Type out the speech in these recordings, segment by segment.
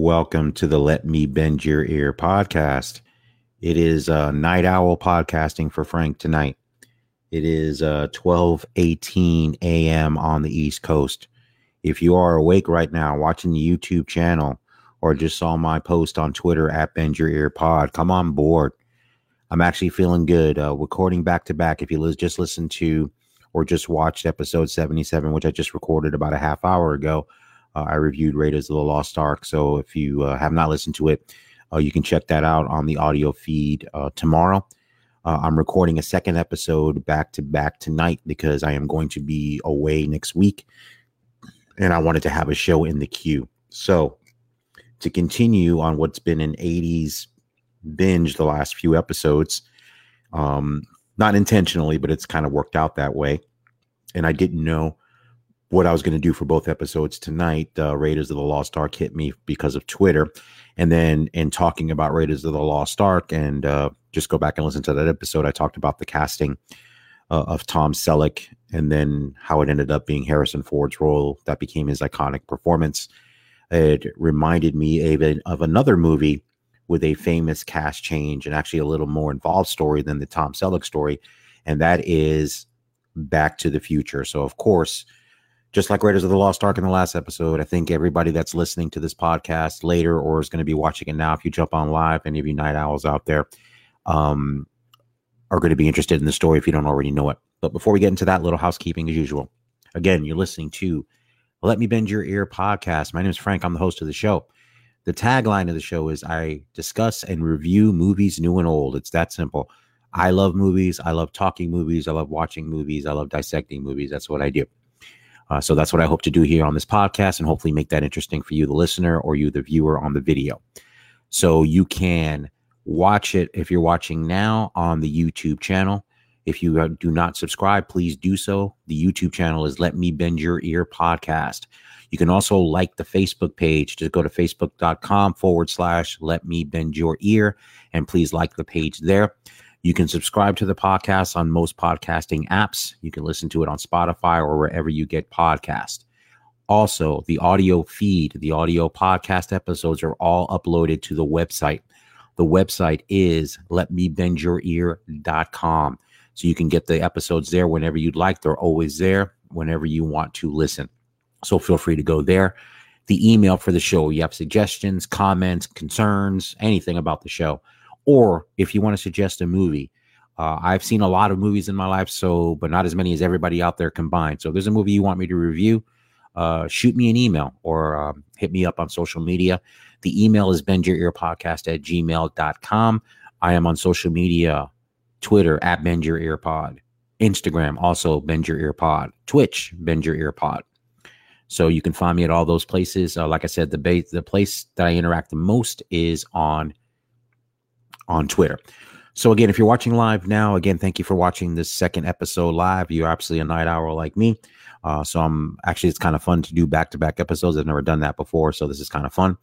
Welcome to the Let Me Bend Your Ear podcast. It is uh, Night Owl podcasting for Frank tonight. It is uh, 12 18 a.m. on the East Coast. If you are awake right now watching the YouTube channel or just saw my post on Twitter at Bend Your Ear Pod, come on board. I'm actually feeling good. Uh, recording back to back. If you li- just listened to or just watched episode 77, which I just recorded about a half hour ago, uh, I reviewed Raiders of the Lost Ark. So if you uh, have not listened to it, uh, you can check that out on the audio feed uh, tomorrow. Uh, I'm recording a second episode back to back tonight because I am going to be away next week and I wanted to have a show in the queue. So, to continue on what's been an 80s binge the last few episodes, um, not intentionally, but it's kind of worked out that way. And I didn't know what I was going to do for both episodes tonight. Uh, Raiders of the Lost Ark hit me because of Twitter. And then in talking about Raiders of the Lost Ark, and uh, just go back and listen to that episode, I talked about the casting uh, of Tom Selleck and then how it ended up being Harrison Ford's role that became his iconic performance. It reminded me of, of another movie with a famous cast change and actually a little more involved story than the Tom Selleck story, and that is Back to the Future. So, of course, just like Raiders of the Lost Ark in the last episode, I think everybody that's listening to this podcast later or is going to be watching it now, if you jump on live, any of you night owls out there, um, are going to be interested in the story if you don't already know it. But before we get into that, little housekeeping as usual. Again, you're listening to Let Me Bend Your Ear podcast. My name is Frank. I'm the host of the show. The tagline of the show is I discuss and review movies new and old. It's that simple. I love movies. I love talking movies. I love watching movies. I love dissecting movies. That's what I do. Uh, so that's what I hope to do here on this podcast and hopefully make that interesting for you, the listener, or you, the viewer on the video. So you can watch it if you're watching now on the YouTube channel. If you do not subscribe, please do so. The YouTube channel is Let Me Bend Your Ear Podcast. You can also like the Facebook page. Just go to facebook.com forward slash Let Me Bend Your Ear and please like the page there. You can subscribe to the podcast on most podcasting apps. You can listen to it on Spotify or wherever you get podcast. Also, the audio feed, the audio podcast episodes are all uploaded to the website. The website is letmebendyourear.com. So you can get the episodes there whenever you'd like. They're always there whenever you want to listen. So feel free to go there. The email for the show, you have suggestions, comments, concerns, anything about the show. Or if you want to suggest a movie, uh, I've seen a lot of movies in my life, so but not as many as everybody out there combined. So if there's a movie you want me to review, uh, shoot me an email or um, hit me up on social media. The email is bendyourearpodcast at gmail.com. I am on social media, Twitter at Bend Your Ear Pod, Instagram also Bend Your Ear Pod, Twitch Bend Your Ear Pod. So you can find me at all those places. Uh, like I said, the base, the place that I interact the most is on on Twitter. So again, if you're watching live now, again, thank you for watching this second episode live. You're absolutely a night owl like me. Uh, so I'm actually it's kind of fun to do back to back episodes. I've never done that before, so this is kind of fun.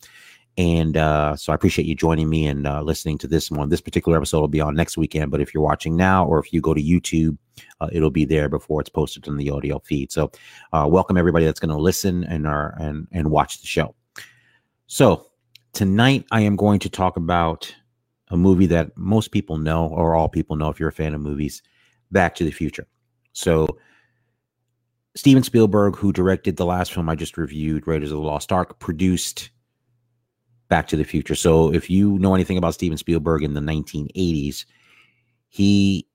And uh, so I appreciate you joining me and uh, listening to this one. This particular episode will be on next weekend, but if you're watching now or if you go to YouTube, uh, it'll be there before it's posted in the audio feed. So uh, welcome everybody that's going to listen and are and and watch the show. So tonight I am going to talk about a movie that most people know or all people know if you're a fan of movies, Back to the Future. So Steven Spielberg, who directed the last film I just reviewed, Raiders of the Lost Ark, produced Back to the Future. So if you know anything about Steven Spielberg in the 1980s, he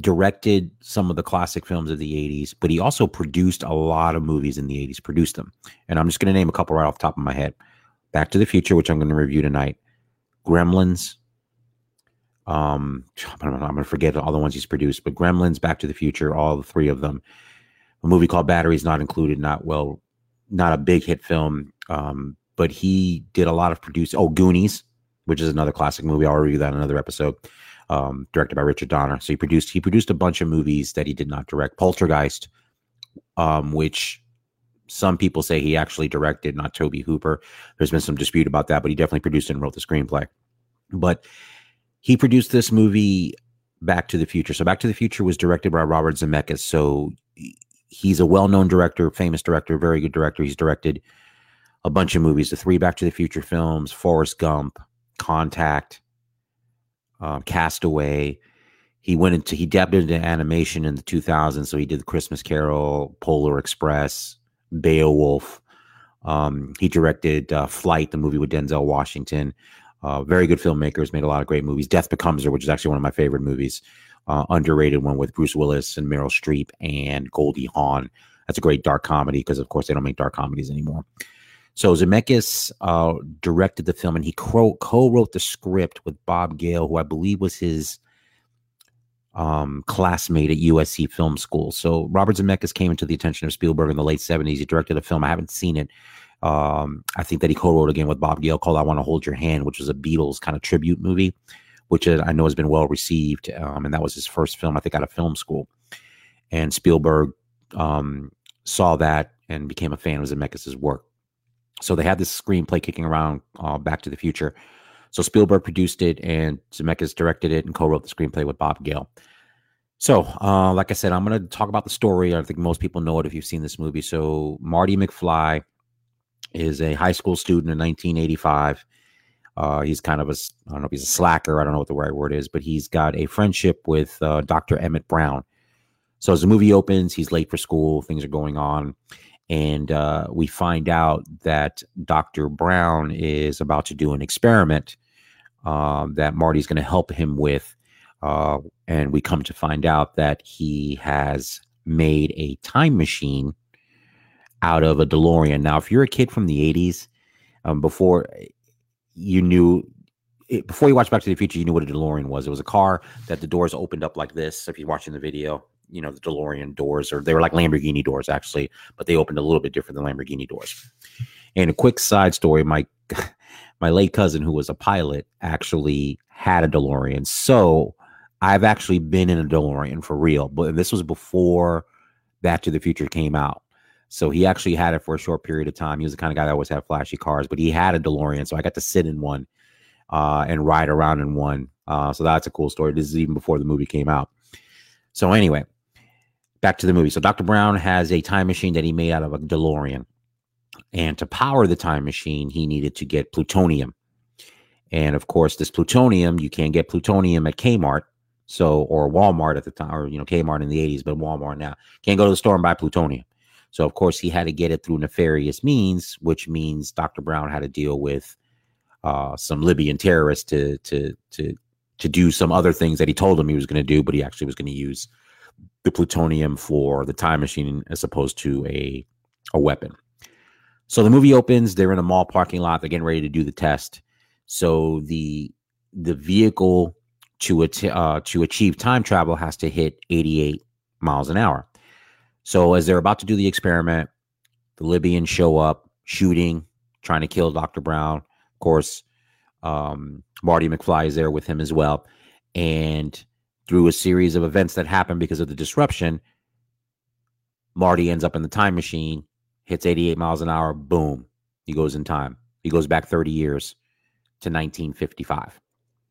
directed some of the classic films of the 80s, but he also produced a lot of movies in the 80s, produced them. And I'm just going to name a couple right off the top of my head. Back to the Future, which I'm going to review tonight. Gremlins. Um, I'm going to forget all the ones he's produced, but Gremlins, Back to the Future, all the three of them. A movie called Batteries not included, not well, not a big hit film. Um, but he did a lot of produce. Oh, Goonies, which is another classic movie. I'll review that in another episode. Um, directed by Richard Donner. So he produced he produced a bunch of movies that he did not direct. Poltergeist, um, which some people say he actually directed, not Tobe Hooper. There's been some dispute about that, but he definitely produced and wrote the screenplay. But he produced this movie, Back to the Future. So Back to the Future was directed by Robert Zemeckis. So he's a well-known director, famous director, very good director. He's directed a bunch of movies, the three Back to the Future films, Forrest Gump, Contact, um, Castaway. He went into he dabbed into animation in the 2000s, so he did the Christmas Carol, Polar Express, Beowulf. Um, he directed uh, Flight, the movie with Denzel Washington. Uh, very good filmmakers, made a lot of great movies. Death Becomes Her, which is actually one of my favorite movies. Uh, underrated one with Bruce Willis and Meryl Streep and Goldie Hawn. That's a great dark comedy because, of course, they don't make dark comedies anymore. So Zemeckis uh, directed the film, and he co wrote the script with Bob Gale, who I believe was his um, classmate at USC Film School. So Robert Zemeckis came into the attention of Spielberg in the late 70s. He directed a film. I haven't seen it. Um, I think that he co-wrote again with Bob Gale called "I Want to Hold Your Hand," which was a Beatles kind of tribute movie, which I know has been well received. Um, and that was his first film, I think, out of film school. And Spielberg um, saw that and became a fan of Zemeckis' work. So they had this screenplay kicking around, uh, Back to the Future. So Spielberg produced it, and Zemeckis directed it and co-wrote the screenplay with Bob Gale. So, uh, like I said, I'm going to talk about the story. I think most people know it if you've seen this movie. So, Marty McFly is a high school student in 1985. Uh, he's kind of a, I don't know if he's a slacker. I don't know what the right word is, but he's got a friendship with uh, Dr. Emmett Brown. So, as the movie opens, he's late for school. Things are going on. And uh, we find out that Dr. Brown is about to do an experiment um, that Marty's going to help him with. Uh, and we come to find out that he has made a time machine out of a DeLorean. Now, if you're a kid from the 80s, um, before you knew, it, before you watched Back to the Future, you knew what a DeLorean was. It was a car that the doors opened up like this. If you're watching the video, you know, the DeLorean doors, or they were like Lamborghini doors actually, but they opened a little bit different than Lamborghini doors. And a quick side story, my my late cousin, who was a pilot, actually had a DeLorean. So I've actually been in a DeLorean for real, but this was before Back to the Future came out. So he actually had it for a short period of time. He was the kind of guy that always had flashy cars, but he had a DeLorean. So I got to sit in one uh, and ride around in one. Uh, so that's a cool story. This is even before the movie came out. So anyway, back to the movie. So Dr. Brown has a time machine that he made out of a DeLorean. And to power the time machine, he needed to get plutonium. And of course, this plutonium, you can't get plutonium at Kmart. So, or Walmart at the time, or, you know, Kmart in the 80s, but Walmart now. Can't go to the store and buy plutonium. So, of course, he had to get it through nefarious means, which means Dr. Brown had to deal with uh, some Libyan terrorists to, to, to, to do some other things that he told him he was going to do, but he actually was going to use the plutonium for the time machine as opposed to a, a weapon. So the movie opens. They're in a mall parking lot. They're getting ready to do the test. So the the vehicle to uh, to achieve time travel has to hit 88 miles an hour. So as they're about to do the experiment, the Libyans show up, shooting, trying to kill Dr. Brown. Of course, um, Marty McFly is there with him as well. And through a series of events that happen because of the disruption, Marty ends up in the time machine hits 88 miles an hour, boom, he goes in time. He goes back 30 years to 1955.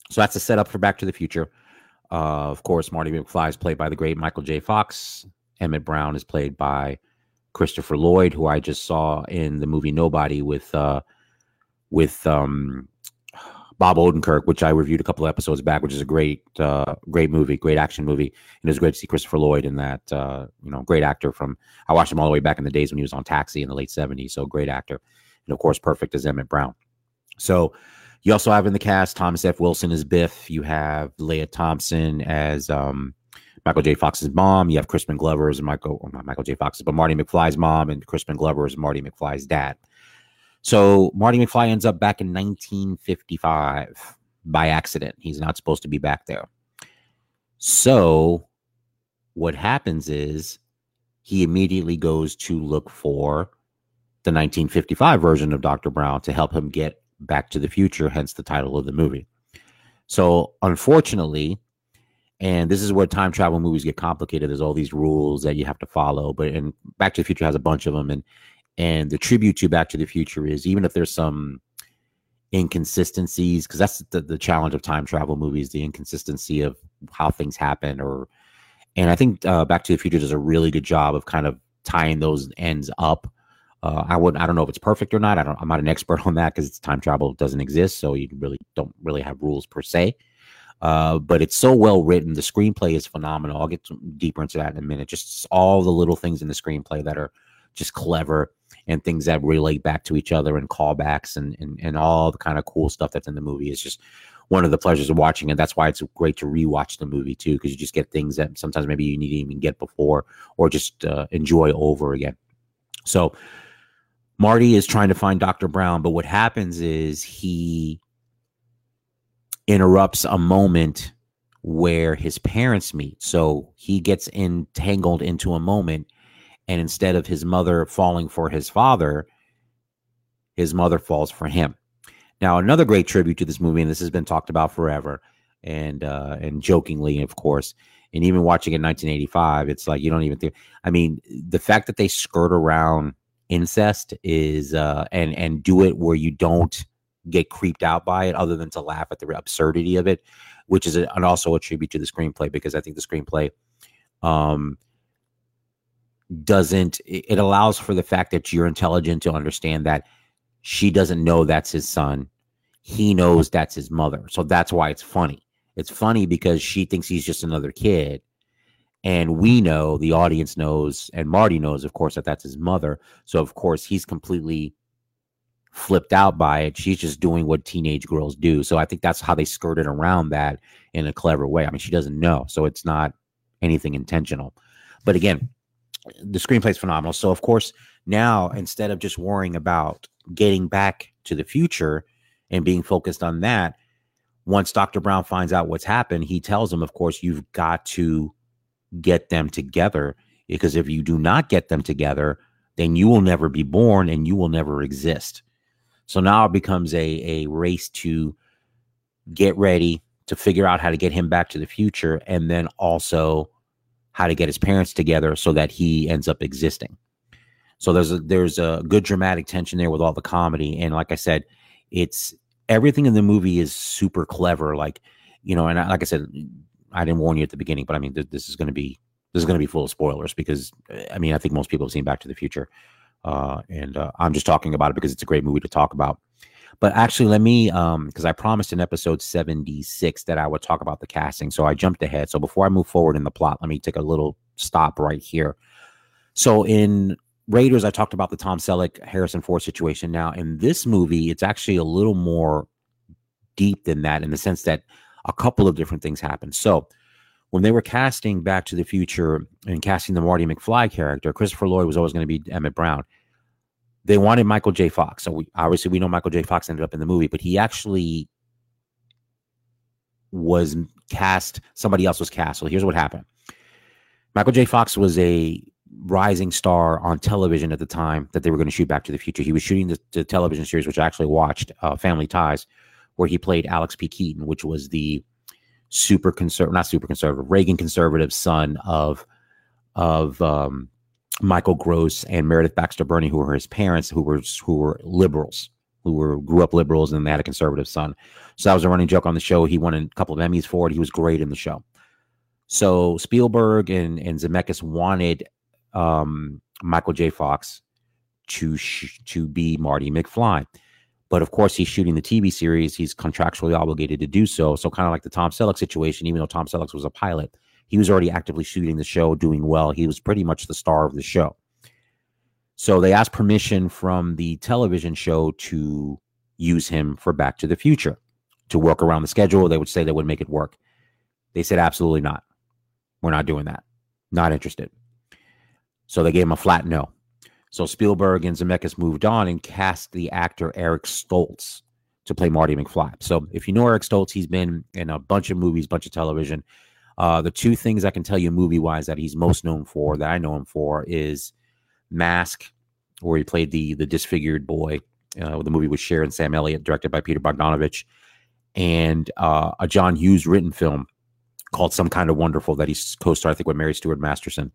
So that's a setup for Back to the Future. Uh, of course, Marty McFly is played by the great Michael J. Fox. Emmett Brown is played by Christopher Lloyd, who I just saw in the movie Nobody with uh, with um, Bob Odenkirk, which I reviewed a couple of episodes back, which is a great, uh, great movie, great action movie. And it was great to see Christopher Lloyd in that, uh, you know, great actor from, I watched him all the way back in the days when he was on Taxi in the late 70s. So great actor. And of course, perfect as Emmett Brown. So you also have in the cast Thomas F. Wilson as Biff. You have Lea Thompson as um, Michael J. Fox's mom. You have Crispin Glover as Michael, not Michael J. Fox's, but Marty McFly's mom, and Crispin Glover as Marty McFly's dad. So Marty McFly ends up back in 1955 by accident. He's not supposed to be back there. So what happens is he immediately goes to look for the 1955 version of Dr. Brown to help him get back to the future, hence the title of the movie. So unfortunately, and this is where time travel movies get complicated. There's all these rules that you have to follow, but and Back to the Future has a bunch of them, and and the tribute to Back to the Future is even if there's some inconsistencies, because that's the, the challenge of time travel movies, the inconsistency of how things happen, or and I think uh, Back to the Future does a really good job of kind of tying those ends up Uh, I would I don't know if it's perfect or not. I don't. I'm not an expert on that because time travel doesn't exist, so you really don't really have rules per se. Uh, but it's so well written. The screenplay is phenomenal. I'll get deeper into that in a minute. Just all the little things in the screenplay that are just clever and things that relate back to each other and callbacks and and, and all the kind of cool stuff that's in the movie is just one of the pleasures of watching it. That's why it's great to rewatch the movie too, because you just get things that sometimes maybe you need to even get before or just uh, enjoy over again. So Marty is trying to find Dr. Brown, but what happens is he interrupts a moment where his parents meet. So he gets entangled into a moment, and instead of his mother falling for his father, his mother falls for him. Now, another great tribute to this movie, and this has been talked about forever, and uh, and jokingly, of course, and even watching it in 1985, it's like you don't even think. I mean, the fact that they skirt around incest is, uh, and and do it where you don't get creeped out by it, other than to laugh at the absurdity of it, which is a, and also a tribute to the screenplay because I think the screenplay, um, doesn't it allows for the fact that you're intelligent to understand that she doesn't know that's his son he knows that's his mother. So that's why it's funny. It's funny because she thinks he's just another kid. And we know, the audience knows, and Marty knows, of course, that that's his mother. So, of course, he's completely flipped out by it. She's just doing what teenage girls do. So, I think that's how they skirted around that in a clever way. I mean, she doesn't know. So, it's not anything intentional. But again, the screenplay is phenomenal. So, of course, now instead of just worrying about getting back to the future, and being focused on that. Once Dr. Brown finds out what's happened, he tells him, of course, you've got to get them together because if you do not get them together, then you will never be born and you will never exist. So now it becomes a, a race to get ready to figure out how to get him back to the future and then also how to get his parents together so that he ends up existing. So there's a there's a good dramatic tension there with all the comedy and like I said, it's everything in the movie is super clever. Like, you know, and I, like I said, I didn't warn you at the beginning, but I mean, th- this is going to be this is going to be full of spoilers because I mean, I think most people have seen Back to the Future, uh, and uh, I'm just talking about it because it's a great movie to talk about. But actually, let me, um, because I promised in episode 76 that I would talk about the casting, so I jumped ahead. So before I move forward in the plot, let me take a little stop right here. So in Raiders, I talked about the Tom Selleck Harrison Ford situation. Now, in this movie, it's actually a little more deep than that in the sense that a couple of different things happen. So, when they were casting Back to the Future and casting the Marty McFly character, Christopher Lloyd was always going to be Emmett Brown. They wanted Michael J. Fox. So, we obviously we know Michael J. Fox ended up in the movie, but he actually was cast. Somebody else was cast. So here's what happened. Michael J. Fox was a rising star on television at the time that they were going to shoot Back to the Future. He was shooting the, the television series, which I actually watched, uh, Family Ties, where he played Alex P. Keaton, which was the super conservative, not super conservative, Reagan conservative son of of um, Michael Gross and Meredith Baxter Birney, who were his parents, who were who were liberals, who were grew up liberals, and they had a conservative son. So that was a running joke on the show. He won a couple of Emmys for it. He was great in the show. So Spielberg and and Zemeckis wanted um, Michael J. Fox to sh- to be Marty McFly. But of course, he's shooting the TV series. He's contractually obligated to do so. So, kind of like the Tom Selleck situation, even though Tom Selleck was a pilot, he was already actively shooting the show, doing well. He was pretty much the star of the show. So, they asked permission from the television show to use him for Back to the Future to work around the schedule. They would say they would make it work. They said, absolutely not. We're not doing that. Not interested. So they gave him a flat no. So Spielberg and Zemeckis moved on and cast the actor Eric Stoltz to play Marty McFly. So if you know Eric Stoltz, he's been in a bunch of movies, bunch of television. Uh, the two things I can tell you movie wise that he's most known for, that I know him for, is Mask, where he played the the disfigured boy. Uh, the movie with Sharon Sam Elliott, directed by Peter Bogdanovich, and uh, a John Hughes written film called Some Kind of Wonderful that he's co-starred, I think, with Mary Stuart Masterson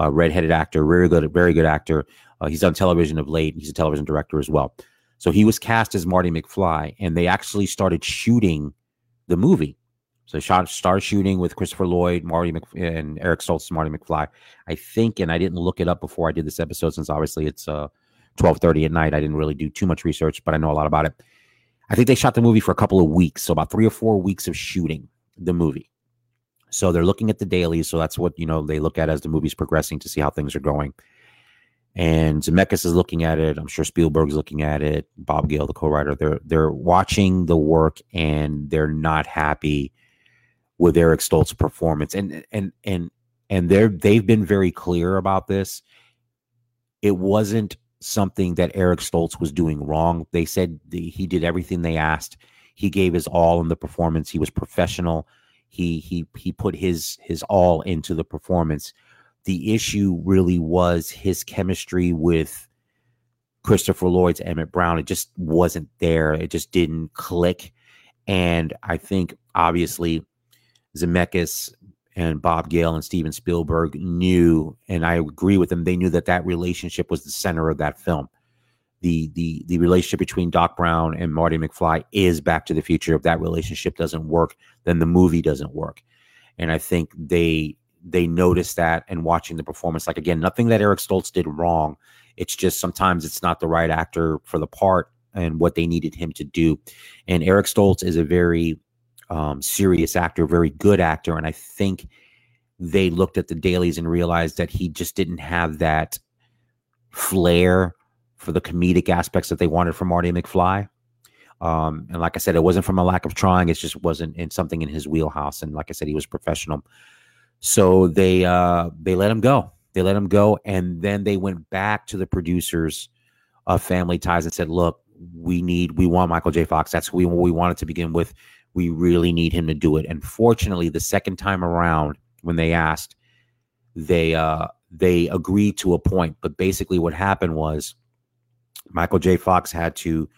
uh, redheaded actor, very good, very good actor. Uh, he's on television of late. And he's a television director as well. So he was cast as Marty McFly, and they actually started shooting the movie. So shot started shooting with Christopher Lloyd, Marty Mc, and Eric Stoltz, Marty McFly. I think, and I didn't look it up before I did this episode, since obviously it's uh, 12:30 at night. I didn't really do too much research, but I know a lot about it. I think they shot the movie for a couple of weeks, so about three or four weeks of shooting the movie. So they're looking at the dailies. So that's what you know they look at as the movie's progressing to see how things are going. And Zemeckis is looking at it. I'm sure Spielberg's looking at it. Bob Gale, the co-writer, they're they're watching the work and they're not happy with Eric Stoltz's performance. And and and and they're they've been very clear about this. It wasn't something that Eric Stoltz was doing wrong. They said the, he did everything they asked. He gave his all in the performance. He was professional. He he he put his his all into the performance. The issue really was his chemistry with Christopher Lloyd's Emmett Brown. It just wasn't there. It just didn't click. And I think obviously Zemeckis and Bob Gale and Steven Spielberg knew, and I agree with them. They knew that that relationship was the center of that film. The the the relationship between Doc Brown and Marty McFly is Back to the Future. If that relationship doesn't work, then the movie doesn't work. And I think they they noticed that and watching the performance. Like again, nothing that Eric Stoltz did wrong. It's just sometimes it's not the right actor for the part and what they needed him to do. And Eric Stoltz is a very um, serious actor, very good actor, and I think they looked at the dailies and realized that he just didn't have that flair for the comedic aspects that they wanted from Marty McFly. Um, and like I said, it wasn't from a lack of trying; it just wasn't in something in his wheelhouse. And like I said, he was professional, so they uh, they let him go. They let him go, and then they went back to the producers of Family Ties and said, "Look, we need, we want Michael J. Fox. That's who we we wanted to begin with we really need him to do it. And fortunately, the second time around, when they asked, they uh, they agreed to a point. But basically, what happened was Michael J. Fox had to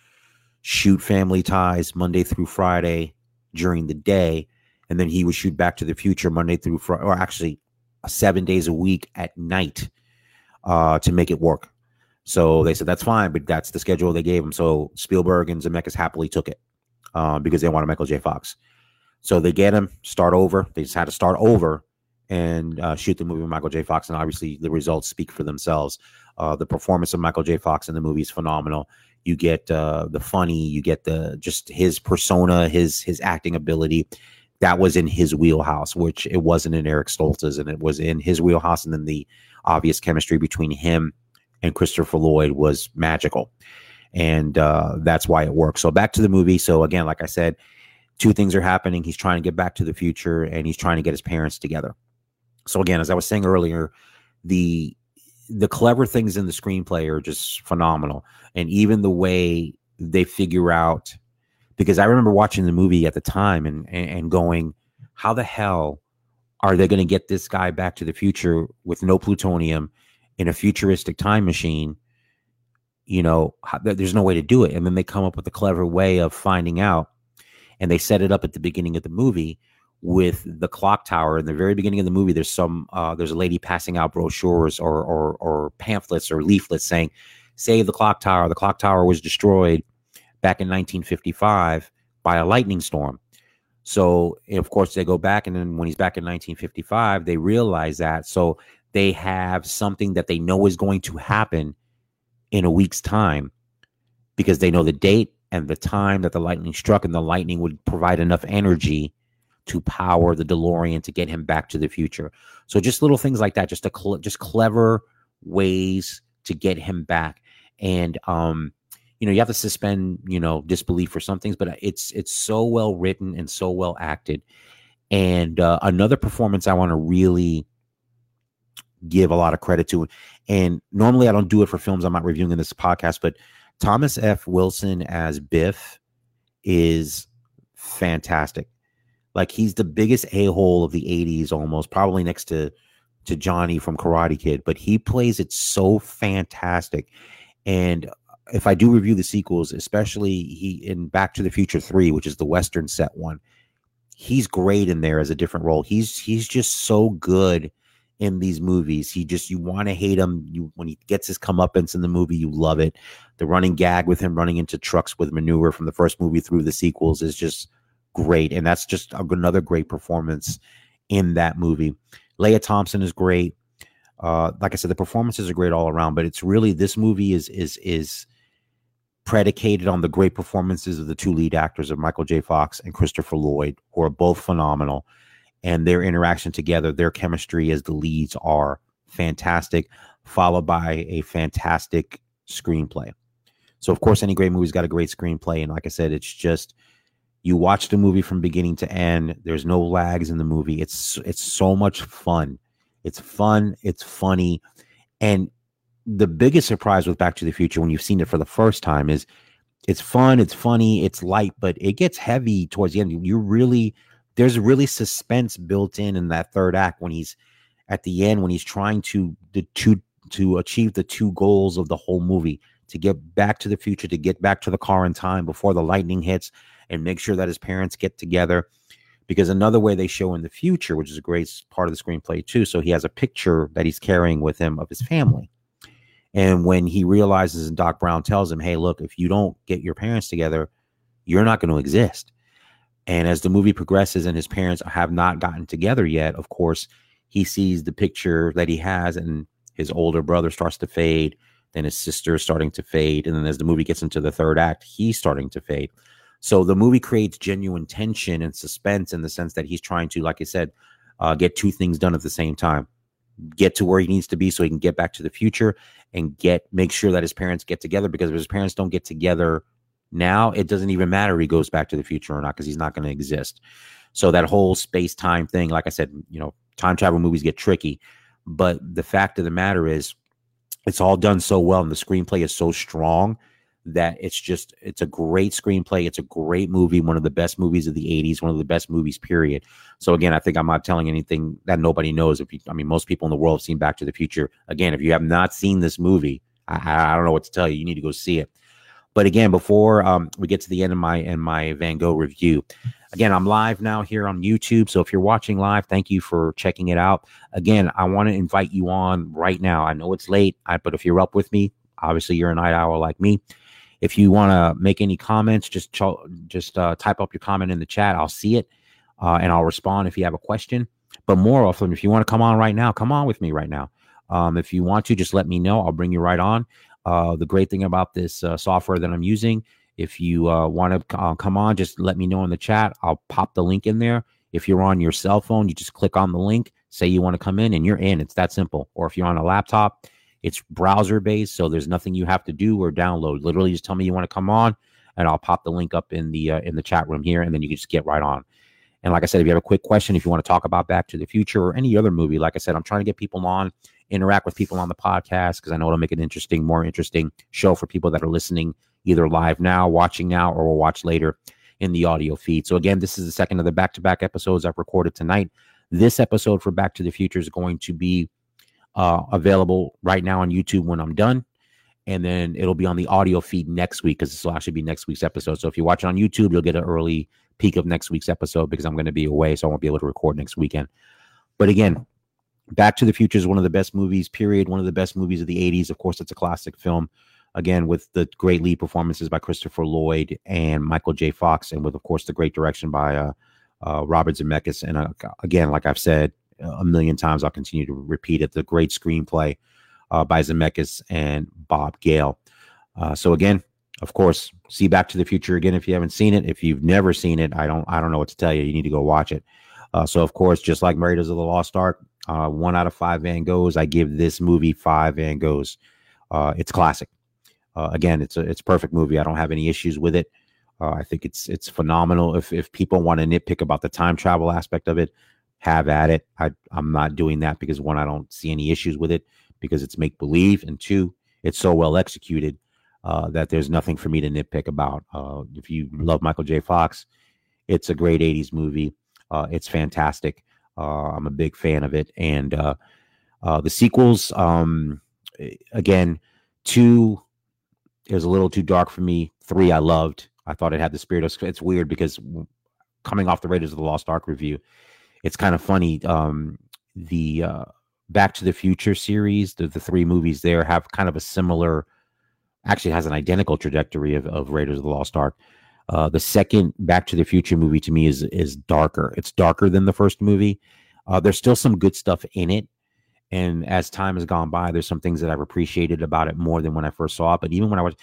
shoot Family Ties Monday through Friday during the day, and then he would shoot Back to the Future Monday through Friday, or actually seven days a week at night uh, to make it work. So they said that's fine, but that's the schedule they gave him. So Spielberg and Zemeckis happily took it um, because they wanted Michael J. Fox. So they get him, start over. They just had to start over and uh, shoot the movie with Michael J. Fox. And obviously, the results speak for themselves. Uh, the performance of Michael J. Fox in the movie is phenomenal. You get uh, the funny, you get the just his persona, his his acting ability. That was in his wheelhouse, which it wasn't in Eric Stoltz's, and it was in his wheelhouse. And then the obvious chemistry between him and Christopher Lloyd was magical and uh, that's why it works. So back to the movie. So again, like I said, two things are happening. He's trying to get back to the future, and he's trying to get his parents together. So again, as I was saying earlier, the the clever things in the screenplay are just phenomenal, and even the way they figure out. Because I remember watching the movie at the time and and, and going, how the hell are they going to get this guy back to the future with no plutonium in a futuristic time machine? You know, there's no way to do it. And then they come up with a clever way of finding out. And they set it up at the beginning of the movie with the clock tower. In the very beginning of the movie, there's some uh, there's a lady passing out brochures or, or or pamphlets or leaflets saying, "Save the clock tower." The clock tower was destroyed back in 1955 by a lightning storm. So of course they go back, and then when he's back in 1955, they realize that. So they have something that they know is going to happen in a week's time because they know the date and the time that the lightning struck, and the lightning would provide enough energy to power the DeLorean to get him back to the future. So just little things like that, just a cl- just clever ways to get him back. And um, you know, you have to suspend you know disbelief for some things, but it's it's so well written and so well acted. And uh, another performance I want to really give a lot of credit to. And normally I don't do it for films I'm not reviewing in this podcast, but Thomas F. Wilson as Biff is fantastic. Like he's the biggest a hole of the 80s almost, probably next to to Johnny from Karate Kid, but he plays it so fantastic. And if I do review the sequels, especially he in Back to the Future 3, which is the Western set one, he's great in there as a different role. He's he's just so good in these movies. He just you want to hate him. You when he gets his comeuppance in the movie, you love it. The running gag with him running into trucks with manure from the first movie through the sequels is just great, and that's just another great performance in that movie. Lea Thompson is great. Uh, like I said, the performances are great all around, but it's really this movie is is is predicated on the great performances of the two lead actors of Michael J. Fox and Christopher Lloyd, who are both phenomenal, and their interaction together, their chemistry as the leads are fantastic, followed by a fantastic screenplay. So, of course, any great movie's got a great screenplay, and like I said, it's just you watch the movie from beginning to end. There's no lags in the movie. It's it's so much fun it's fun, it's funny. And the biggest surprise with Back to the Future when you've seen it for the first time is it's fun, it's funny, it's light, but it gets heavy towards the end. You really there's really suspense built in in that third act when he's at the end when he's trying to the two to achieve the two goals of the whole movie to get back to the future to get back to the car in time before the lightning hits and make sure that his parents get together because another way they show in the future, which is a great part of the screenplay too, so he has a picture that he's carrying with him of his family. And when he realizes, and Doc Brown tells him, hey, look, if you don't get your parents together, you're not going to exist. And as the movie progresses and his parents have not gotten together yet, of course, he sees the picture that he has, and his older brother starts to fade. Then his sister is starting to fade. And then as the movie gets into the third act, he's starting to fade. So the movie creates genuine tension and suspense in the sense that he's trying to, like I said, uh, get two things done at the same time get to where he needs to be so he can get back to the future and get make sure that his parents get together because if his parents don't get together now it doesn't even matter he goes back to the future or not because he's not going to exist. So that whole space time thing like i said you know time travel movies get tricky but the fact of the matter is it's all done so well and the screenplay is so strong that it's just it's a great screenplay it's a great movie one of the best movies of the 80s one of the best movies period. So again i think i'm not telling anything that nobody knows. If you, i mean most people in the world have seen back to the future. Again if you have not seen this movie i, I don't know what to tell you. You need to go see it but again before um, we get to the end of my in my van gogh review again i'm live now here on youtube so if you're watching live thank you for checking it out again i want to invite you on right now i know it's late I, but if you're up with me obviously you're a night owl like me if you want to make any comments, just ch- just uh, type up your comment in the chat. I'll see it uh, and I'll respond if you have a question. But more often, if you want to come on right now, come on with me right now. Um, if you want to, just let me know. I'll bring you right on. Uh, the great thing about this uh, software that I'm using, if you uh, want to uh, come on, just let me know in the chat. I'll pop the link in there. If you're on your cell phone, you just click on the link, say you want to come in, and you're in. It's that simple. Or if you're on a laptop, it's browser based, so there's nothing you have to do or download. Literally, just tell me you want to come on, and I'll pop the link up in the uh, in the chat room here, and then you can just get right on. And like I said, if you have a quick question, if you want to talk about Back to the Future or any other movie, like I said, I'm trying to get people on, interact with people on the podcast because I know it'll make it interesting, more interesting show for people that are listening either live now, watching now, or will watch later in the audio feed. So again, this is the second of the back-to-back episodes I've recorded tonight. This episode for Back to the Future is going to be uh, available right now on YouTube when I'm done. And then it'll be on the audio feed next week because this will actually be next week's episode. So if you watch it on YouTube, you'll get an early peek of next week's episode because I'm going to be away. So I won't be able to record next weekend. But again, Back to the Future is one of the best movies, period. One of the best movies of the 80s. Of course, it's a classic film. Again, with the great lead performances by Christopher Lloyd and Michael J. Fox, and with, of course, the great direction by uh, uh, Robert Zemeckis. And uh, again, like I've said, a million times. I'll continue to repeat it. The great screenplay uh, by Zemeckis and Bob Gale. Uh, so again, of course, see Back to the Future again if you haven't seen it. If you've never seen it, I don't I don't know what to tell you. You need to go watch it. Uh, so of course, just like Raiders of the Lost Ark, uh, one out of five Van Goghs. I give this movie five Van Goghs. Uh, it's classic. Uh, again, it's a it's a perfect movie. I don't have any issues with it. I think it's it's phenomenal. If if people want to nitpick about the time travel aspect of it, have at it. I, I'm not doing that because one, I don't see any issues with it because it's make believe, and two, it's so well executed uh, that there's nothing for me to nitpick about. Uh, if you love Michael J. Fox, it's a great 80s movie. Uh, it's fantastic. Uh, I'm a big fan of it. And uh, uh, the sequels, um, again, two is a little too dark for me. Three, I loved. I thought it had the spirit of. It's weird because coming off the Raiders of the Lost Ark review, it's kind of funny. Um, the uh, Back to the Future series, the, the three movies there have kind of a similar, actually has an identical trajectory of, of Raiders of the Lost Ark. Uh, the second Back to the Future movie to me is is darker. It's darker than the first movie. Uh, there's still some good stuff in it, And as time has gone by, there's some things that I've appreciated about it more than when I first saw it. But even when I was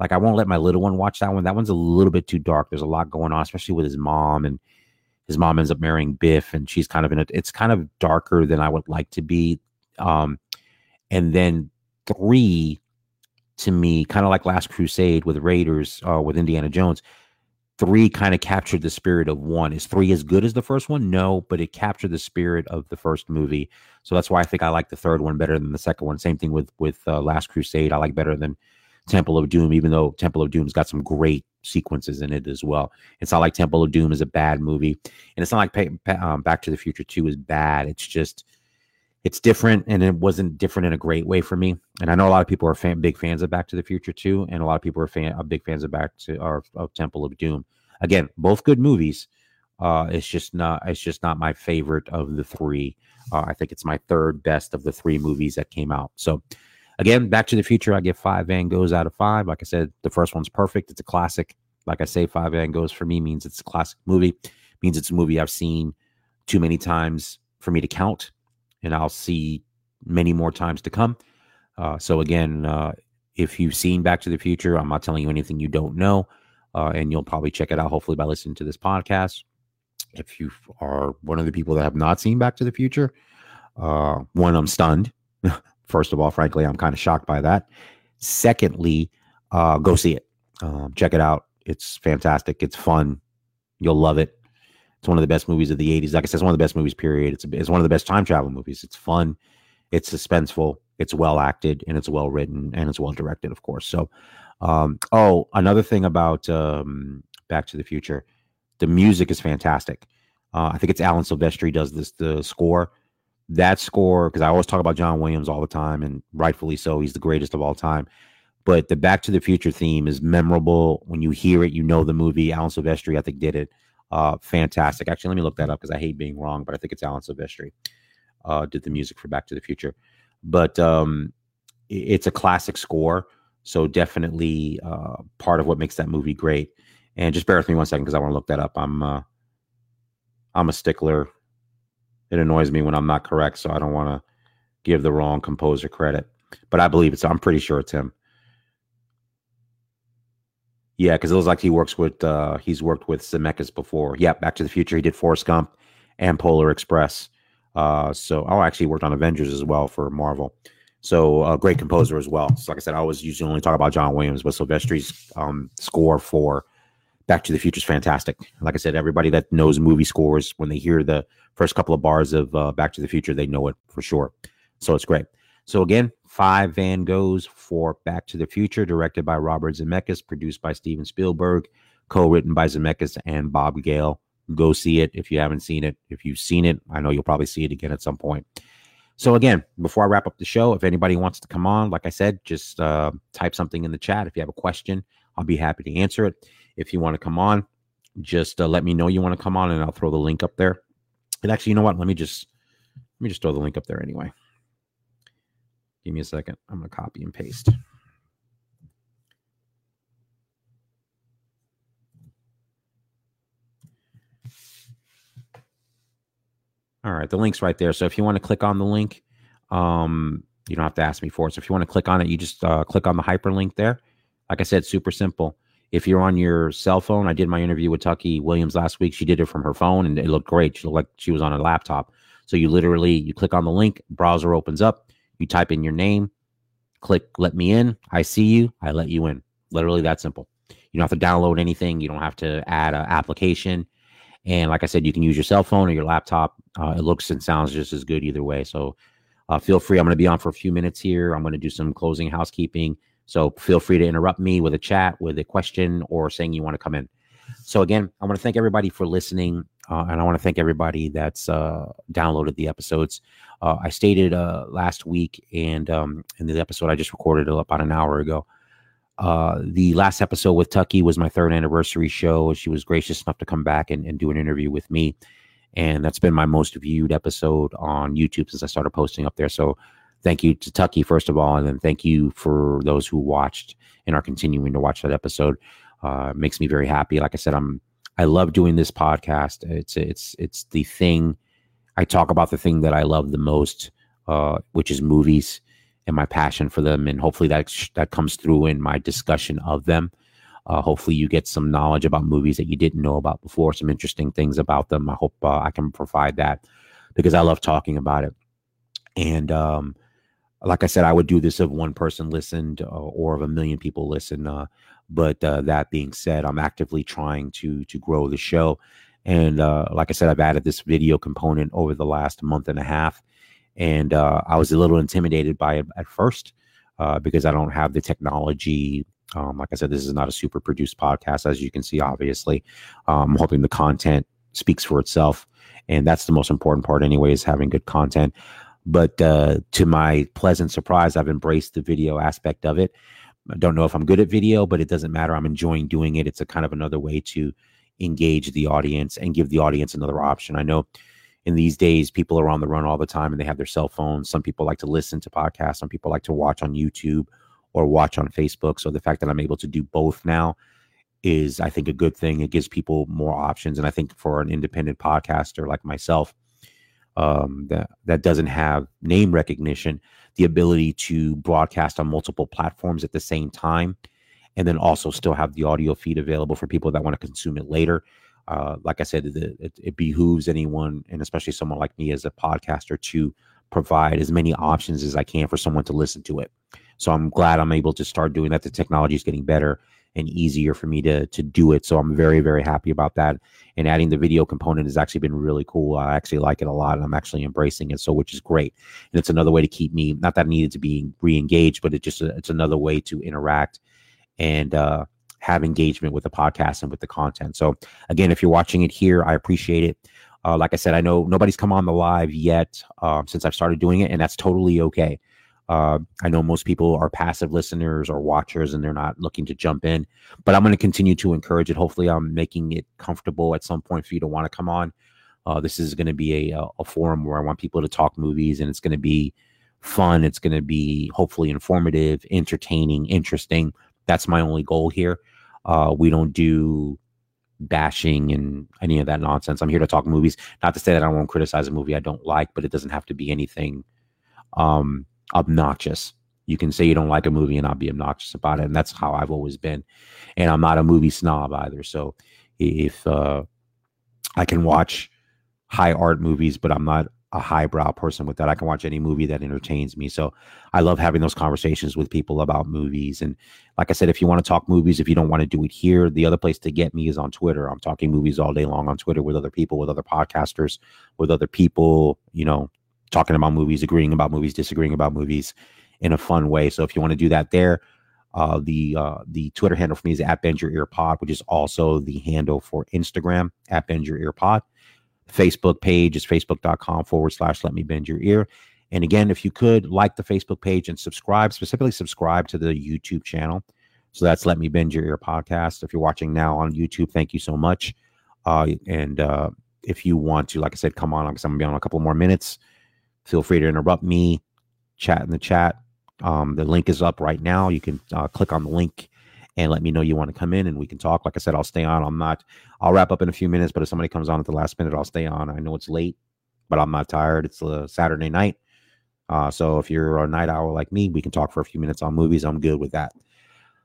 like, I won't let my little one watch that one. That one's a little bit too dark. There's a lot going on, especially with his mom and his mom ends up marrying Biff, and she's kind of in it. It's kind of darker than I would like to be. Um, and then three to me, kind of like Last Crusade with Raiders, uh, with Indiana Jones. Three kind of captured the spirit of one. Is three as good as the first one? No, but it captured the spirit of the first movie. So that's why I think I like the third one better than the second one. Same thing with with uh, Last Crusade. I like better than Temple of Doom, even though Temple of Doom's got some great sequences in it as well. It's not like Temple of Doom is a bad movie, and it's not like um, Back to the Future Two is bad. It's just it's different, and it wasn't different in a great way for me. And I know a lot of people are fan, big fans of Back to the Future too and a lot of people are fan, are big fans of Back to or of Temple of Doom. Again, both good movies. Uh, it's just not it's just not my favorite of the three. Uh, I think it's my third best of the three movies that came out. So Again, Back to the Future, I give five Van Goghs out of five. Like I said, the first one's perfect. It's a classic. Like I say, five Van Goghs for me means it's a classic movie. Means it's a movie I've seen too many times for me to count, and I'll see many more times to come. Uh, so again, uh, if you've seen Back to the Future, I'm not telling you anything you don't know, uh, and you'll probably check it out hopefully by listening to this podcast. If you are one of the people that have not seen Back to the Future, uh, one, I'm stunned First of all, frankly, I'm kind of shocked by that. Secondly, uh, go see it. Um, check it out. It's fantastic. It's fun. You'll love it. It's one of the best movies of the 80s. Like I said, it's one of the best movies, period. It's, it's one of the best time travel movies. It's fun. It's suspenseful. It's well acted and it's well written and it's well directed, of course. So, um, oh, another thing about um, Back to the Future the music is fantastic. Uh, I think it's Alan Silvestri does this, the score that score because I always talk about John Williams all the time, and rightfully so. He's the greatest of all time. But the Back to the Future theme is memorable. When you hear it, you know the movie. Alan Silvestri, I think, did it. Uh, fantastic. Actually, let me look that up because I hate being wrong, but I think it's Alan Silvestri uh, did the music for Back to the Future. But um, it's a classic score, so definitely uh, part of what makes that movie great. And just bear with me one second because I want to look that up. I'm uh, I'm a stickler it annoys me when I'm not correct, so I don't want to give the wrong composer credit. But I believe it's. I'm pretty sure it's him. Yeah, because it looks like he works with. uh He's worked with Zemeckis before. Yeah, Back to the Future. He did Forrest Gump and Polar Express. Uh, so oh, I actually worked on Avengers as well for Marvel. So a uh, great composer as well. So like I said, I always usually only talk about John Williams, but Silvestri's um, score for Back to the Future is fantastic. Like I said, everybody that knows movie scores, when they hear the first couple of bars of uh, Back to the Future, they know it for sure. So it's great. So again, five Van Goghs for Back to the Future, directed by Robert Zemeckis, produced by Steven Spielberg, co-written by Zemeckis and Bob Gale. Go see it if you haven't seen it. If you've seen it, I know you'll probably see it again at some point. So again, before I wrap up the show, if anybody wants to come on, like I said, just uh, type something in the chat. If you have a question, I'll be happy to answer it. If you want to come on, just uh, let me know you want to come on, and I'll throw the link up there. And actually, you know what? Let me just let me just throw the link up there anyway. Give me a second. I'm gonna copy and paste. All right, the link's right there. So if you want to click on the link, um, you don't have to ask me for it. So if you want to click on it, you just uh, click on the hyperlink there. Like I said, super simple. If you're on your cell phone, I did my interview with Tucky Williams last week. She did it from her phone and it looked great. She looked like she was on a laptop. So you literally you click on the link, browser opens up, you type in your name, click let me in, I see you, I let you in. Literally that simple. You don't have to download anything, you don't have to add an application. And like I said, you can use your cell phone or your laptop. Uh, it looks and sounds just as good either way. So uh, feel free. I'm going to be on for a few minutes here. I'm going to do some closing housekeeping. So feel free to interrupt me with a chat, with a question, or saying you want to come in. So again, I want to thank everybody for listening, uh, and I want to thank everybody that's uh, downloaded the episodes. Uh, I stated uh, last week, and um, in the episode I just recorded about an hour ago. Uh, the last episode with Tucky was my third anniversary show. She was gracious enough to come back and, and do an interview with me, and that's been my most viewed episode on YouTube since I started posting up there. So thank you to Tucky first of all, and then thank you for those who watched and are continuing to watch that episode. Uh, makes me very happy. Like I said, I'm I love doing this podcast. It's it's it's the thing I talk about the thing that I love the most. uh, which is movies and my passion for them. And hopefully that, that comes through in my discussion of them. Uh, hopefully you get some knowledge about movies that you didn't know about before, some interesting things about them. I hope uh, I can provide that because I love talking about it. And um, like I said, I would do this if one person listened uh, or if a million people listen. But uh, that being said, I'm actively trying to to grow the show. And uh, like I said, I've added this video component over the last month and a half. And uh, I was a little intimidated by it at first uh, because I don't have the technology. Um, like I said, this is not a super produced podcast, as you can see, obviously. Um, I'm hoping the content speaks for itself. And that's the most important part, anyway, is having good content. But uh, to my pleasant surprise, I've embraced the video aspect of it. I don't know if I'm good at video, but it doesn't matter. I'm enjoying doing it. It's a kind of another way to engage the audience and give the audience another option. I know in these days people are on the run all the time and they have their cell phones. Some people like to listen to podcasts, some people like to watch on YouTube or watch on Facebook. So the fact that I'm able to do both now is I think a good thing. It gives people more options and I think for an independent podcaster like myself um, that that doesn't have name recognition, the ability to broadcast on multiple platforms at the same time and then also still have the audio feed available for people that want to consume it later. Uh, like I said, it, it, it, behooves anyone, and especially someone like me as a podcaster, to provide as many options as I can for someone to listen to it. So I'm glad I'm able to start doing that. The technology is getting better and easier for me to to do it. So I'm very very happy about that. And adding the video component has actually been really cool. I actually like it a lot, and I'm actually embracing it. So which is great. And it's another way to keep me not that I needed to be re-engaged, but it just it's another way to interact and uh, have engagement with the podcast and with the content. So again, if you're watching it here, I appreciate it. Uh, like I said, I know nobody's come on the live yet um, since I've started doing it, and that's totally okay. Uh, I know most people are passive listeners or watchers and they're not looking to jump in, but I'm going to continue to encourage it. Hopefully, I'm making it comfortable at some point for you to want to come on. Uh, this is going to be a, a forum where I want people to talk movies and it's going to be fun. It's going to be hopefully informative, entertaining, interesting. That's my only goal here. Uh, we don't do bashing and any of that nonsense. I'm here to talk movies. Not to say that I won't criticize a movie I don't like, but it doesn't have to be anything um, obnoxious. You can say you don't like a movie and not be obnoxious about it, and that's how I've always been. And I'm not a movie snob either. So if uh, I can watch high art movies, but I'm not a highbrow person with that. I can watch any movie that entertains me. So I love having those conversations with people about movies. And like I said, if you want to talk movies, if you don't want to do it here, the other place to get me is on Twitter. I'm talking movies all day long on Twitter with other people, with other podcasters, with other people, you know, talking about movies, agreeing about movies, disagreeing about movies in a fun way. So if you want to do that there, uh, the uh, the Twitter handle for me is at Bend Your Ear Pod, which is also the handle for Instagram at Bend Your Ear Pod. Facebook page is facebook.com forward slash let me bend your ear. And again, if you could like the Facebook page and subscribe, specifically subscribe to the YouTube channel. So that's Let Me Bend Your Ear podcast. If you're watching now on YouTube, thank you so much. Uh, and uh, if you want to, like I said, come on, I'm going to be on a couple more minutes, feel free to interrupt me, chat in the chat. Um, the link is up right now. You can uh, click on the link and let me know you want to come in and we can talk. Like I said, I'll stay on. I'm not, I'll wrap up in a few minutes, but if somebody comes on at the last minute, I'll stay on. I know it's late, but I'm not tired. It's a Saturday night. Uh, so if you're a night owl like me, we can talk for a few minutes on movies. I'm good with that.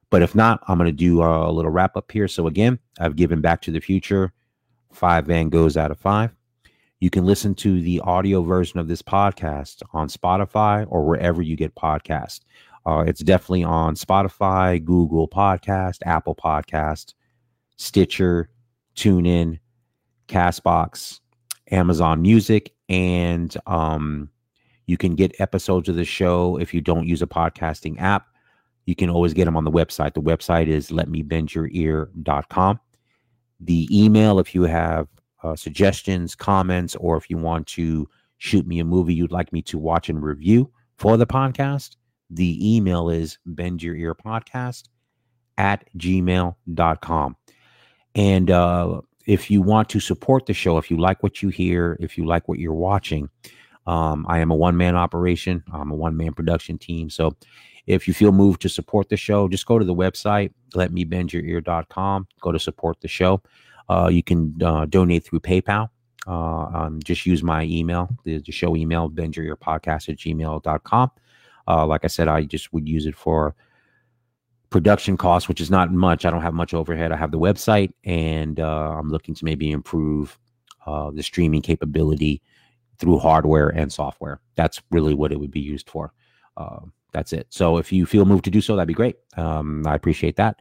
But if not, I'm going to do a little wrap up here. So again, I've given Back to the Future five Van Goghs out of five. You can listen to the audio version of this podcast on Spotify or wherever you get podcasts. Uh, it's definitely on Spotify, Google Podcast, Apple Podcast, Stitcher, TuneIn, Castbox, Amazon Music, and um, you can get episodes of the show if you don't use a podcasting app. You can always get them on the website. The website is letmebendyourear.com. The email, if you have uh, suggestions, comments, or if you want to shoot me a movie you'd like me to watch and review for the podcast, the email is bend your ear podcast at gmail.com. And uh, if you want to support the show, if you like what you hear, if you like what you're watching, um, I am a one man operation. I'm a one man production team. So if you feel moved to support the show, just go to the website, let me bend go to support the show. Uh, you can uh, donate through PayPal. uh, um, just use my email, the, the show email, bendyourearpodcast at gmail.com. Uh, like I said, I just would use it for production costs, which is not much. I don't have much overhead. I have the website, and uh, I'm looking to maybe improve uh, the streaming capability through hardware and software. That's really what it would be used for. Uh, that's it. So if you feel moved to do so, that'd be great. Um, I appreciate that.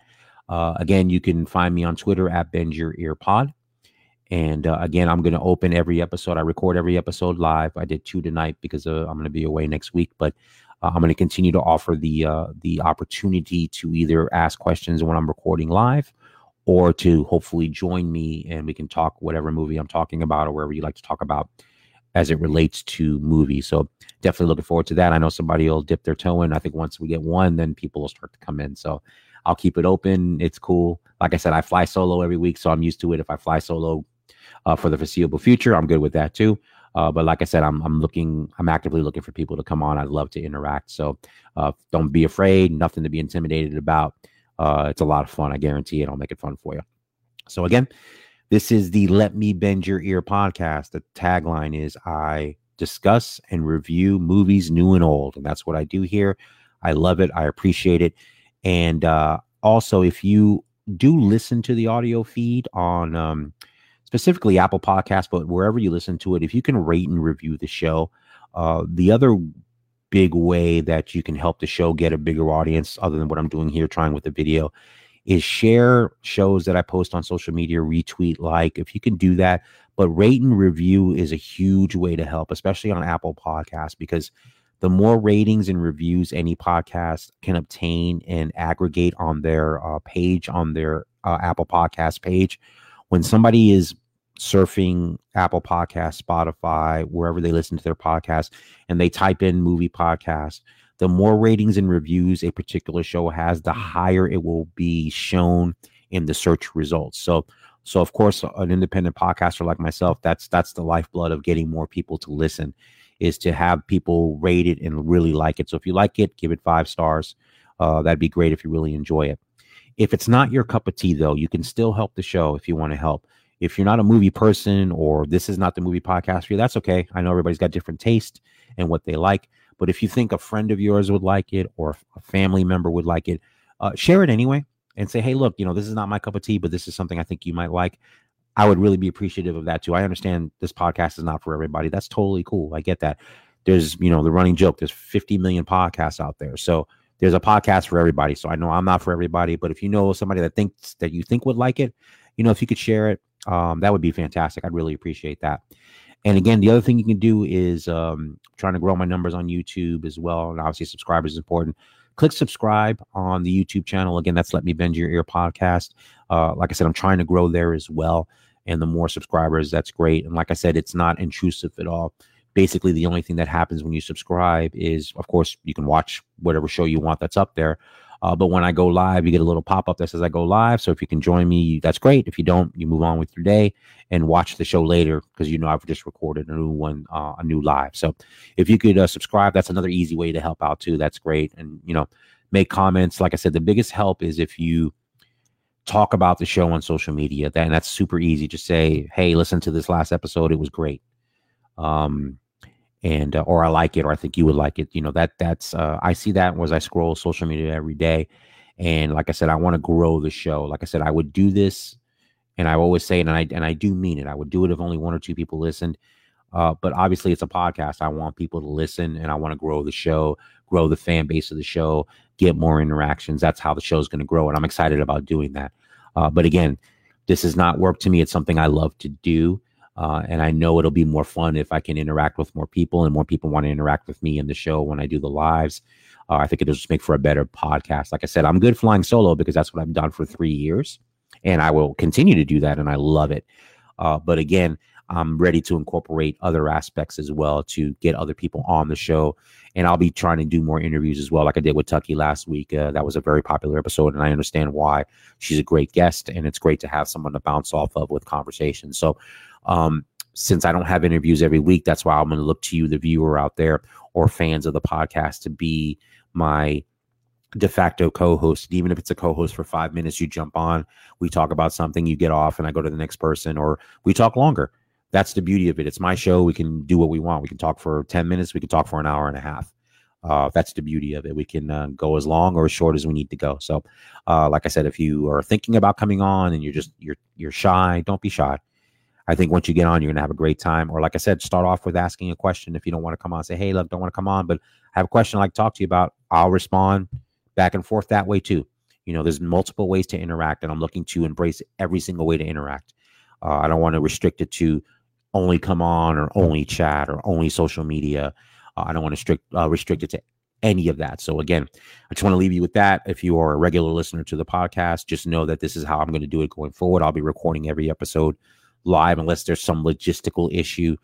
Uh, again, you can find me on Twitter at Bend Your Ear Pod. And uh, again, I'm going to open every episode. I record every episode live. I did two tonight because uh, I'm going to be away next week, but uh, I'm going to continue to offer the uh, the opportunity to either ask questions when I'm recording live, or to hopefully join me and we can talk whatever movie I'm talking about or wherever you like to talk about as it relates to movies. So definitely looking forward to that. I know somebody will dip their toe in. I think once we get one, then people will start to come in. So I'll keep it open. It's cool. Like I said, I fly solo every week, so I'm used to it. If I fly solo uh, for the foreseeable future, I'm good with that too. Uh, but like I said, I'm I'm looking, I'm actively looking for people to come on. I'd love to interact. So uh, don't be afraid. Nothing to be intimidated about. Uh, it's a lot of fun. I guarantee it. I'll make it fun for you. So again, this is the Let Me Bend Your Ear podcast. The tagline is I discuss and review movies new and old. And that's what I do here. I love it. I appreciate it. And uh, also, if you do listen to the audio feed on um, specifically Apple Podcasts, but wherever you listen to it, if you can rate and review the show, uh, the other big way that you can help the show get a bigger audience, other than what I'm doing here, trying with the video, is share shows that I post on social media, retweet, like. If you can do that, but rate and review is a huge way to help, especially on Apple Podcasts, because the more ratings and reviews any podcast can obtain and aggregate on their uh, page, on their uh, Apple Podcast page, when somebody is surfing Apple Podcast, Spotify, wherever they listen to their podcast, and they type in movie podcast, the more ratings and reviews a particular show has, the higher it will be shown in the search results. So, so of course, an independent podcaster like myself, that's that's the lifeblood of getting more people to listen, is to have people rate it and really like it. So if you like it, give it five stars. Uh, that'd be great if you really enjoy it. If it's not your cup of tea, though, you can still help the show if you want to help. If you're not a movie person or this is not the movie podcast for you, that's okay. I know everybody's got different taste and what they like. But if you think a friend of yours would like it or a family member would like it, uh, share it anyway and say, hey, look, you know, this is not my cup of tea, but this is something I think you might like. I would really be appreciative of that too. I understand this podcast is not for everybody. That's totally cool. I get that. There's, you know, the running joke, there's 50 million podcasts out there. So there's a podcast for everybody. So I know I'm not for everybody, but if you know somebody that thinks that you think would like it, you know, if you could share it, um, that would be fantastic. I'd really appreciate that. And again, the other thing you can do is um, trying to grow my numbers on YouTube as well. And obviously, subscribers is important. Click subscribe on the YouTube channel. Again, that's Let Me Bend Your Ear podcast. Uh, like I said, I'm trying to grow there as well. And the more subscribers, that's great. And like I said, it's not intrusive at all. Basically the only thing that happens when you subscribe is of course you can watch whatever show you want that's up there. Uh, but when i go live you get a little pop-up that says i go live. So if you can join me that's great. If you don't you move on with your day and watch the show later because you know i've just recorded a new one uh, a new live. So if you could uh, subscribe that's another easy way to help out too. That's great. And you know make comments. Like i said the biggest help is if you talk about the show on social media then that's super easy just say hey listen to this last episode it was great um and uh, or I like it or I think you would like it. You know that that's uh, I see that as I scroll social media every day, and like I said, I want to grow the show. Like I said, I would do this, and I always say it, and I and I do mean it. I would do it if only one or two people listened. Uh, but obviously, it's a podcast. I want people to listen, and I want to grow the show, grow the fan base of the show, get more interactions. That's how the show is going to grow, and I'm excited about doing that. Uh, but again, this is not work to me. It's something I love to do. Uh, and I know it'll be more fun if I can interact with more people and more people want to interact with me in the show when I do the lives. Uh, I think it'll just make for a better podcast. Like I said, I'm good flying solo because that's what I've done for three years, and I will continue to do that, and I love it. Uh, but again, I'm ready to incorporate other aspects as well to get other people on the show. And I'll be trying to do more interviews as well, like I did with Tucky last week. Uh, that was a very popular episode, and I understand why. She's a great guest, and it's great to have someone to bounce off of with conversation. So um, since I don't have interviews every week, that's why I'm going to look to you, the viewer out there or fans of the podcast, to be my de facto co-host. Even if it's a co-host for five minutes, you jump on, we talk about something, you get off, and I go to the next person, or we talk longer. That's the beauty of it. It's my show. We can do what we want. We can talk for 10 minutes. We can talk for an hour and a half. Uh, that's the beauty of it. We can uh, go as long or as short as we need to go. So, uh, like I said, if you are thinking about coming on and you're just you're you're shy, don't be shy. I think once you get on, you're gonna have a great time. Or like I said, start off with asking a question. If you don't want to come on, say, "Hey, look, don't want to come on, but I have a question I'd like to talk to you about." I'll respond back and forth that way too. You know, there's multiple ways to interact, and I'm looking to embrace every single way to interact. Uh, I don't want to restrict it to only come on or only chat or only social media. Uh, I don't want to strict uh, restrict it to any of that. So again, I just want to leave you with that. If you are a regular listener to the podcast, just know that this is how I'm going to do it going forward. I'll be recording every episode live unless there's some logistical issue,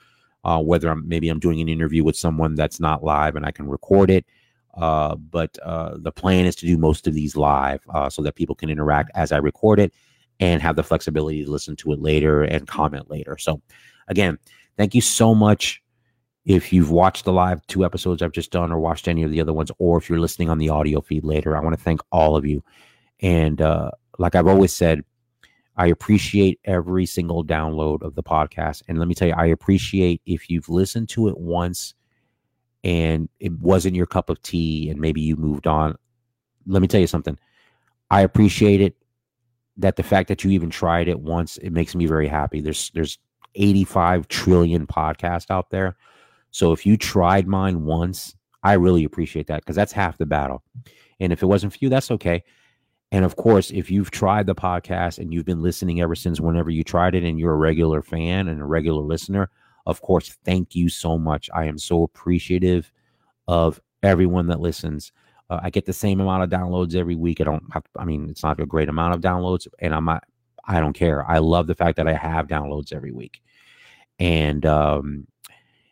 uh, whether I'm maybe I'm doing an interview with someone that's not live and I can record it. Uh, but uh, the plan is to do most of these live uh, so that people can interact as I record it and have the flexibility to listen to it later and comment later. So again, thank you so much if you've watched the live two episodes I've just done or watched any of the other ones, or if you're listening on the audio feed later, I want to thank all of you. And uh, like I've always said, I appreciate every single download of the podcast. And let me tell you, I appreciate if you've listened to it once and it wasn't your cup of tea and maybe you moved on. Let me tell you something. I appreciate it that the fact that you even tried it once, it makes me very happy. There's there's 85 trillion podcasts out there. So if you tried mine once, I really appreciate that because that's half the battle. And if it wasn't for you, that's okay. And of course, if you've tried the podcast and you've been listening ever since whenever you tried it and you're a regular fan and a regular listener, of course, thank you so much. I am so appreciative of everyone that listens. Uh, I get the same amount of downloads every week. I don't have, I mean, it's not a great amount of downloads, and I'm not, I don't care. I love the fact that I have downloads every week. And um,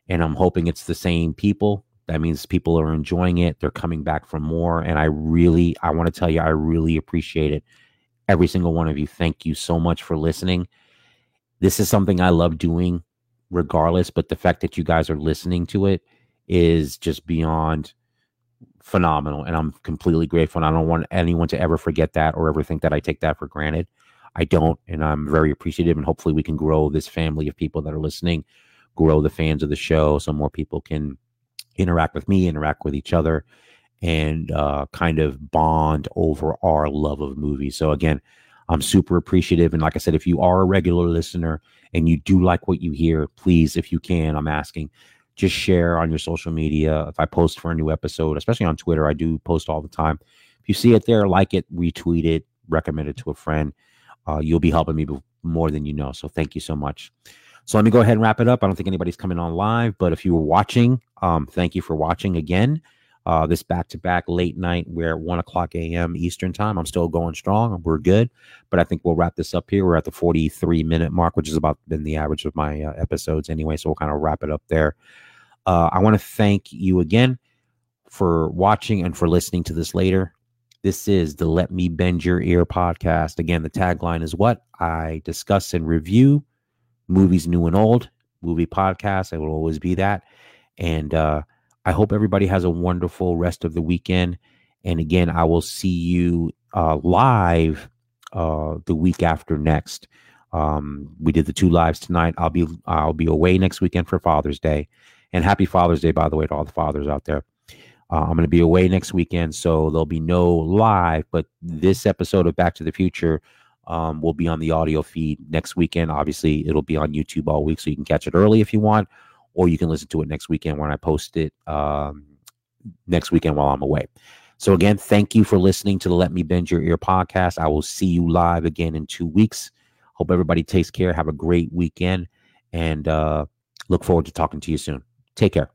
and I'm hoping it's the same people. That means people are enjoying it. They're coming back for more. And I really, I want to tell you, I really appreciate it. Every single one of you. Thank you so much for listening. This is something I love doing regardless, but the fact that you guys are listening to it is just beyond phenomenal. And I'm completely grateful. And I don't want anyone to ever forget that or ever think that I take that for granted. I don't. And I'm very appreciative. And hopefully we can grow this family of people that are listening grow the fans of the show so more people can interact with me, interact with each other, and uh, kind of bond over our love of movies. So, again, I'm super appreciative. And like I said, if you are a regular listener and you do like what you hear, please, if you can, I'm asking, just share on your social media. If I post for a new episode, especially on Twitter, I do post all the time. If you see it there, like it, retweet it, recommend it to a friend. Uh, you'll be helping me more than you know. So thank you so much. So let me go ahead and wrap it up. I don't think anybody's coming on live, but if you were watching, um, thank you for watching again. Uh, this back to back late night, we're at 1 o'clock a.m. Eastern time. I'm still going strong. We're good, but I think we'll wrap this up here. We're at the 43 minute mark, which is about been the average of my uh, episodes anyway. So we'll kind of wrap it up there. Uh, I want to thank you again for watching and for listening to this later. This is the Let Me Bend Your Ear podcast. Again, the tagline is what I discuss and review movies new and old, movie podcast. I will always be that. And uh, I hope everybody has a wonderful rest of the weekend. And again, I will see you uh, live uh, the week after next. Um, we did the two lives tonight. I'll be I'll be away next weekend for Father's Day, and Happy Father's Day, by the way, to all the fathers out there. Uh, I'm going to be away next weekend, so there'll be no live. But this episode of Back to the Future um, will be on the audio feed next weekend. Obviously, it'll be on YouTube all week, so you can catch it early if you want, or you can listen to it next weekend when I post it um, next weekend while I'm away. So, again, thank you for listening to the Let Me Bend Your Ear podcast. I will see you live again in two weeks. Hope everybody takes care. Have a great weekend and uh, look forward to talking to you soon. Take care.